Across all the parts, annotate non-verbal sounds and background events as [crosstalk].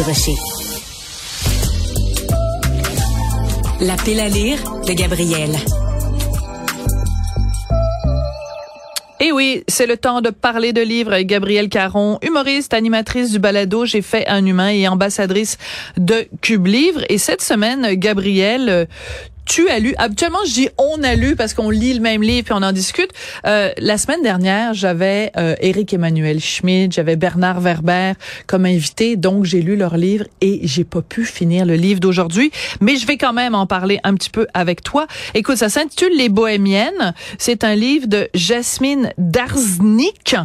Rocher. La pile à lire de Gabriel. Et oui, c'est le temps de parler de livres Gabrielle Caron, humoriste, animatrice du balado J'ai fait un humain et ambassadrice de Cube Livre. Et cette semaine, Gabrielle, tu as lu. Habituellement, je dis on a lu parce qu'on lit le même livre puis on en discute. Euh, la semaine dernière, j'avais euh, Éric Emmanuel Schmidt, j'avais Bernard Werber comme invité, donc j'ai lu leur livre et j'ai pas pu finir le livre d'aujourd'hui, mais je vais quand même en parler un petit peu avec toi. Écoute, ça s'intitule Les Bohémiennes. C'est un livre de Jasmine Darznik.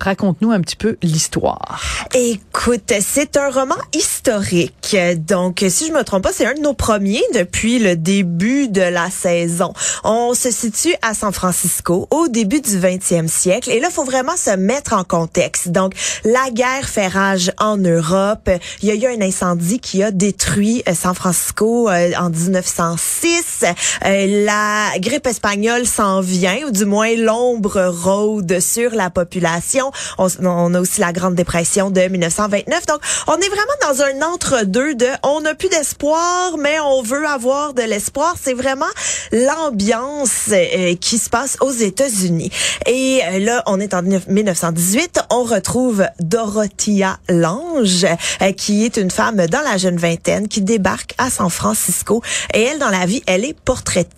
Raconte-nous un petit peu l'histoire. Écoute, c'est un roman historique. Donc, si je me trompe pas, c'est un de nos premiers depuis le début de la saison. On se situe à San Francisco au début du 20e siècle. Et là, faut vraiment se mettre en contexte. Donc, la guerre fait rage en Europe. Il y a eu un incendie qui a détruit euh, San Francisco euh, en 1906. Euh, la grippe espagnole s'en vient, ou du moins l'ombre rôde sur la population. On, a aussi la Grande Dépression de 1929. Donc, on est vraiment dans un entre-deux de on n'a plus d'espoir, mais on veut avoir de l'espoir. C'est vraiment l'ambiance euh, qui se passe aux États-Unis. Et euh, là, on est en 1918. On retrouve Dorothea Lange, euh, qui est une femme dans la jeune vingtaine qui débarque à San Francisco. Et elle, dans la vie, elle est portraitée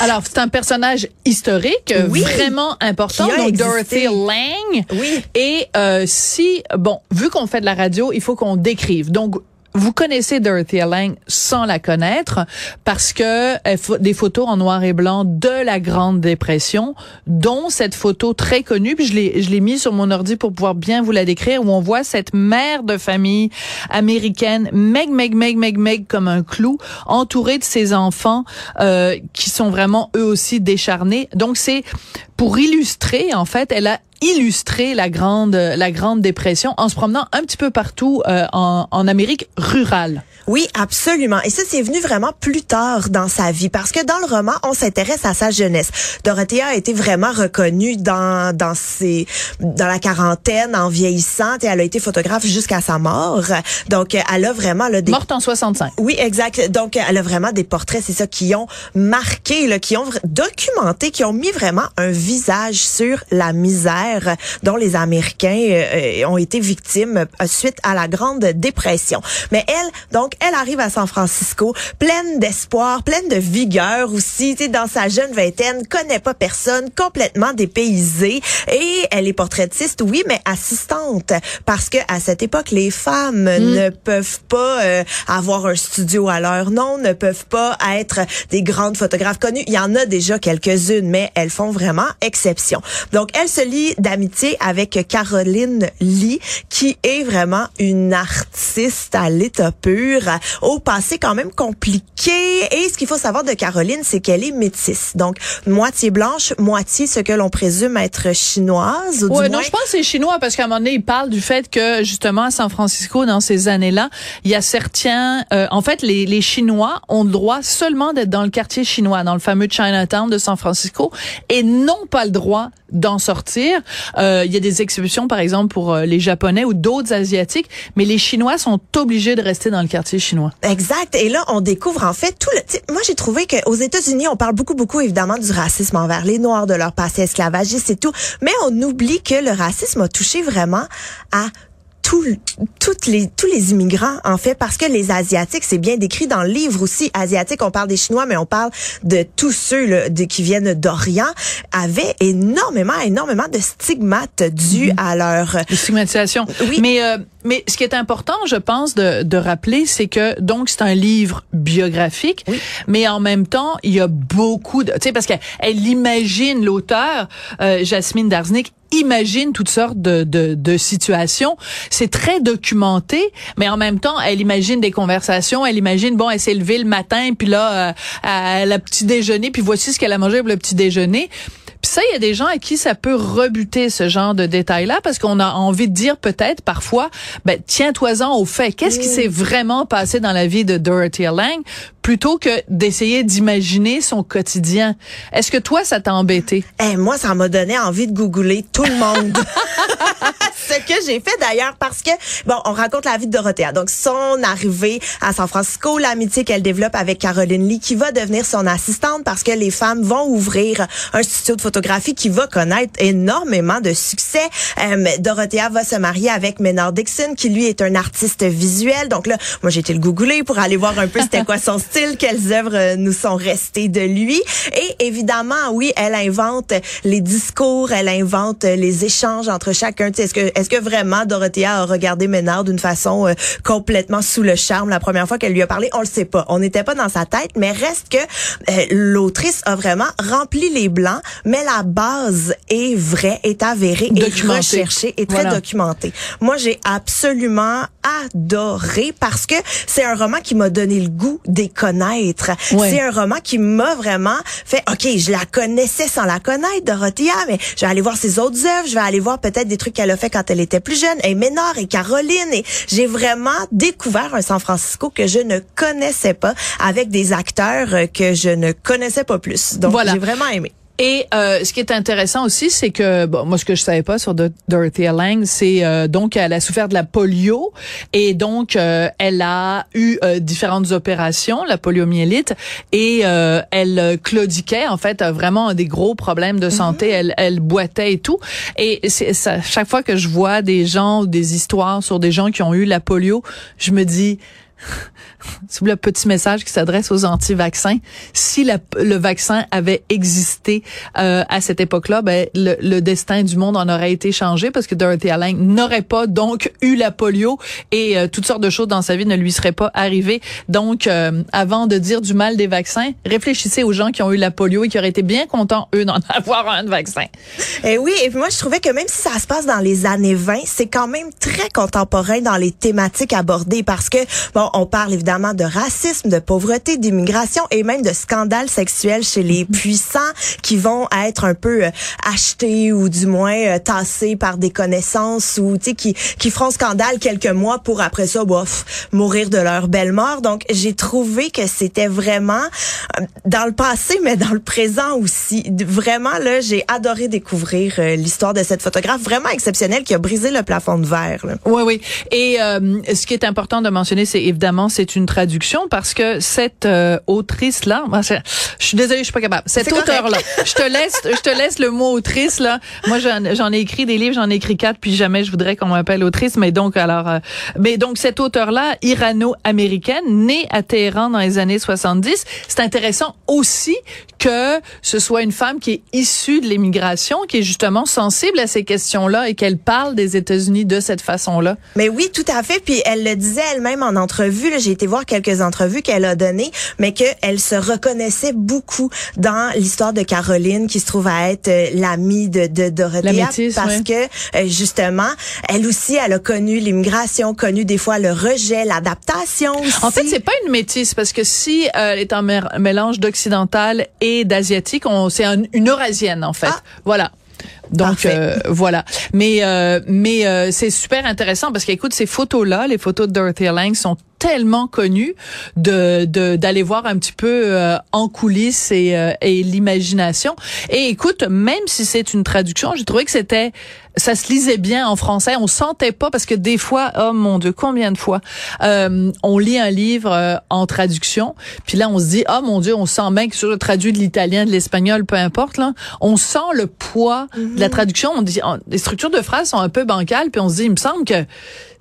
alors, c'est un personnage historique vraiment important, donc Dorothy Lang. Oui. Et euh, si, bon, vu qu'on fait de la radio, il faut qu'on décrive. Donc, vous connaissez Dorothy Lang sans la connaître parce que des photos en noir et blanc de la Grande Dépression, dont cette photo très connue, puis je l'ai je l'ai mis sur mon ordi pour pouvoir bien vous la décrire, où on voit cette mère de famille américaine, meg meg meg meg meg comme un clou, entourée de ses enfants euh, qui sont vraiment eux aussi décharnés. Donc c'est pour illustrer en fait, elle a illustrer la grande la grande dépression en se promenant un petit peu partout euh, en, en Amérique rurale. Oui, absolument. Et ça, c'est venu vraiment plus tard dans sa vie parce que dans le roman, on s'intéresse à sa jeunesse. Dorothea a été vraiment reconnue dans dans ses dans la quarantaine, en vieillissant, et elle a été photographe jusqu'à sa mort. Donc, elle a vraiment le des... morte en 65. Oui, exact. Donc, elle a vraiment des portraits, c'est ça, qui ont marqué, là, qui ont documenté, qui ont mis vraiment un visage sur la misère dont les Américains euh, ont été victimes euh, suite à la Grande Dépression. Mais elle, donc elle arrive à San Francisco pleine d'espoir, pleine de vigueur aussi, tu dans sa jeune vingtaine, connaît pas personne, complètement dépaysée et elle est portraitiste, oui, mais assistante parce que à cette époque, les femmes hmm. ne peuvent pas euh, avoir un studio à leur nom, ne peuvent pas être des grandes photographes connues. Il y en a déjà quelques-unes, mais elles font vraiment exception. Donc, elle se lie d'amitié avec Caroline Lee, qui est vraiment une artiste à l'état pur au passé quand même compliqué. Et ce qu'il faut savoir de Caroline, c'est qu'elle est métisse. Donc, moitié blanche, moitié ce que l'on présume être chinoise. Ou non, je pense que c'est chinois parce qu'à un moment donné, il parle du fait que justement à San Francisco, dans ces années-là, il y a certains... Euh, en fait, les, les Chinois ont le droit seulement d'être dans le quartier chinois, dans le fameux Chinatown de San Francisco, et n'ont pas le droit d'en sortir. Euh, il y a des exceptions, par exemple, pour euh, les Japonais ou d'autres Asiatiques, mais les Chinois sont obligés de rester dans le quartier chinois. Exact. Et là, on découvre en fait tout le... Moi, j'ai trouvé qu'aux États-Unis, on parle beaucoup, beaucoup évidemment du racisme envers les Noirs, de leur passé esclavagiste et tout, mais on oublie que le racisme a touché vraiment à toutes les, tous les immigrants, en fait, parce que les Asiatiques, c'est bien décrit dans le livre aussi. Asiatiques, on parle des Chinois, mais on parle de tous ceux là, de, qui viennent d'Orient, avaient énormément, énormément de stigmates dus mhm. à leur... stigmatisation. Oui. Mais, euh, mais ce qui est important, je pense, de, de rappeler, c'est que, donc, c'est un livre biographique, mais en même temps, il y a beaucoup de... Tu sais, parce qu'elle imagine, l'auteur, euh, Jasmine Darznik, imagine toutes sortes de, de, de situations. C'est très documenté, mais en même temps, elle imagine des conversations. Elle imagine, bon, elle s'est levée le matin, puis là, euh, elle a petit déjeuner, puis voici ce qu'elle a mangé pour le petit déjeuner. Puis ça, il y a des gens à qui ça peut rebuter ce genre de détails-là parce qu'on a envie de dire peut-être parfois, ben tiens-toi-en au fait. Qu'est-ce qui mm. s'est vraiment passé dans la vie de Dorothy Lang plutôt que d'essayer d'imaginer son quotidien? Est-ce que toi, ça t'a embêté? Eh, moi, ça m'a donné envie de googler tout le monde. [laughs] ce que j'ai fait d'ailleurs parce que bon, on raconte la vie de Dorothea. Donc son arrivée à San Francisco, l'amitié qu'elle développe avec Caroline Lee qui va devenir son assistante parce que les femmes vont ouvrir un studio de photographie qui va connaître énormément de succès. Euh, Dorothea va se marier avec Maynard Dixon qui lui est un artiste visuel. Donc là, moi j'ai été le googler pour aller voir un peu c'était quoi son style, quelles œuvres nous sont restées de lui et évidemment oui, elle invente les discours, elle invente les échanges entre chacun. Est-ce que est-ce que vraiment Dorothea a regardé Ménard d'une façon euh, complètement sous le charme la première fois qu'elle lui a parlé? On le sait pas. On n'était pas dans sa tête, mais reste que euh, l'autrice a vraiment rempli les blancs, mais la base est vraie, est avérée, est recherchée, est très documentée. Moi, j'ai absolument adoré parce que c'est un roman qui m'a donné le goût d'y connaître. C'est un roman qui m'a vraiment fait, OK, je la connaissais sans la connaître, Dorothea, mais je vais aller voir ses autres œuvres, je vais aller voir peut-être des trucs qu'elle a fait quand elle était plus jeune, et Ménard et Caroline, et j'ai vraiment découvert un San Francisco que je ne connaissais pas avec des acteurs que je ne connaissais pas plus. Donc, j'ai vraiment aimé. Et euh, ce qui est intéressant aussi, c'est que bon, moi ce que je savais pas sur Dorothea Lang, c'est euh, donc elle a souffert de la polio et donc euh, elle a eu différentes opérations, la poliomyélite, et elle claudiquait en fait vraiment des gros problèmes de santé. Mm-hmm. Elle, elle boitait et tout. Et ça, chaque fois que je vois des gens ou des histoires sur des gens qui ont eu la polio, je me dis [laughs] le petit message qui s'adresse aux anti-vaccins. Si le vaccin avait existé euh, à cette époque-là, ben, le, destin du monde en aurait été changé parce que Dorothy Allen n'aurait pas donc eu la polio et euh, toutes sortes de choses dans sa vie ne lui seraient pas arrivées. Donc, euh, avant de dire du mal des vaccins, réfléchissez aux gens qui ont eu la polio et qui auraient été bien contents, eux, d'en [laughs] avoir un vaccin. Et eh oui, et moi, je trouvais que même si ça se passe dans les années 20, c'est quand même très contemporain dans les thématiques abordées parce que, bon, on parle évidemment de racisme, de pauvreté, d'immigration et même de scandales sexuels chez les mhm. puissants qui vont être un peu euh, achetés ou du moins euh, tassés par des connaissances ou tu sais qui qui feront scandale quelques mois pour après ça bof mourir de leur belle mort. Donc j'ai trouvé que c'était vraiment euh, dans le passé mais dans le présent aussi. Vraiment là, j'ai adoré découvrir l'histoire de cette photographe vraiment exceptionnelle qui a brisé le plafond de verre. Oui oui. Et ce qui est important de mentionner c'est évidemment c'est une traduction parce que cette euh, autrice là, je suis désolée, je suis pas capable. Cet auteur là, je te laisse, je te laisse le mot autrice là. Moi j'en ai écrit des livres, j'en ai écrit quatre, puis jamais je voudrais qu'on m'appelle autrice. Mais donc alors, euh, mais donc cet auteur là, irano-américaine, née à Téhéran dans les années 70, c'est intéressant aussi que ce soit une femme qui est issue de l'immigration, qui est justement sensible à ces questions là et qu'elle parle des États-Unis de cette façon là. Mais oui, tout à fait. Puis elle le disait elle-même en entrevue. J'ai été voir quelques entrevues qu'elle a données, mais qu'elle se reconnaissait beaucoup dans l'histoire de Caroline, qui se trouve à être euh, l'amie de, de Dorothea, parce que euh, justement, elle aussi, elle a connu l'immigration, connu des fois le rejet, l'adaptation. En fait, c'est pas une métisse, parce que si euh, elle est un mélange d'occidental et d'asiatique, c'est une eurasienne en fait. Ah. Voilà. Donc euh, voilà. Mais euh, mais euh, c'est super intéressant parce qu'écoute ces photos là, les photos de Dorothy Lang sont tellement connues de d'aller voir un petit peu en coulisses et, et l'imagination. Et écoute, même si c'est une traduction, j'ai trouvé que c'était ça se lisait bien en français. On sentait pas parce que des fois, oh mon Dieu, combien de fois euh, on lit un livre euh, en traduction, puis là on se dit, oh mon Dieu, on sent bien que sur le traduit de l'italien, de l'espagnol, peu importe là, on sent le poids de la mhm. traduction. On dit, les structures de phrases sont un peu bancales, puis on se dit, il me semble que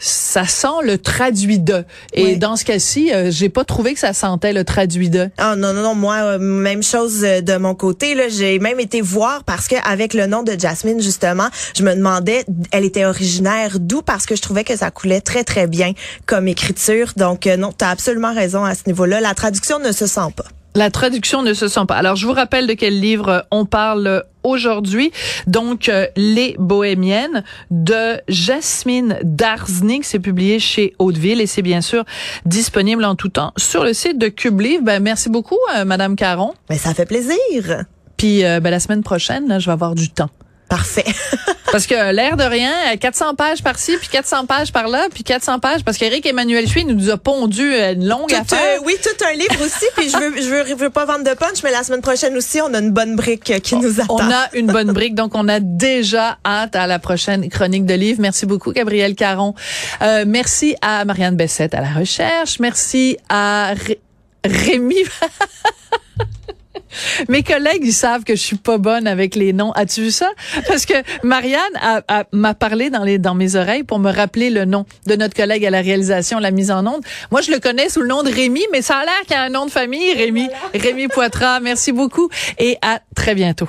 ça sent le traduit de. Et dans ce cas-ci, euh, j'ai pas trouvé que ça sentait le traduit de. Ah non non non, moi même chose de mon côté là, j'ai même été voir parce que avec le nom de Jasmine justement, je me demandais, elle était originaire d'où? Parce que je trouvais que ça coulait très très bien comme écriture. Donc euh, non, tu absolument raison à ce niveau-là. La traduction ne se sent pas. La traduction ne se sent pas. Alors, je vous rappelle de quel livre on parle aujourd'hui. Donc, euh, Les Bohémiennes de Jasmine Darznik. C'est publié chez Hauteville et c'est bien sûr disponible en tout temps sur le site de Cube Livre. Ben, merci beaucoup, euh, Madame Caron. Mais ben, ça fait plaisir. Puis, ben, la semaine prochaine, là, je vais avoir du temps. Parfait. [laughs] parce que l'air de rien, 400 pages par-ci, puis 400 pages par-là, puis 400 pages, parce qu'Éric Emmanuel Chuy nous a pondu une longue tout, affaire. Euh, oui, tout un livre aussi, puis je veux, je veux, je veux pas vendre de punch, mais la semaine prochaine aussi, on a une bonne brique qui nous attend. On a une bonne brique, donc on a déjà hâte à la prochaine chronique de livre. Merci beaucoup, Gabriel Caron. Euh, merci à Marianne Bessette à la recherche. Merci à Rémi. Mes collègues, ils savent que je suis pas bonne avec les noms. As-tu vu ça? Parce que Marianne m'a parlé dans, les, dans mes oreilles pour me rappeler le nom de notre collègue à la réalisation, la mise en onde. Moi, je le connais sous le nom de Rémi, mais ça a l'air qu'il y a un nom de famille, Rémi. Rémi Poitras. Merci beaucoup et à très bientôt.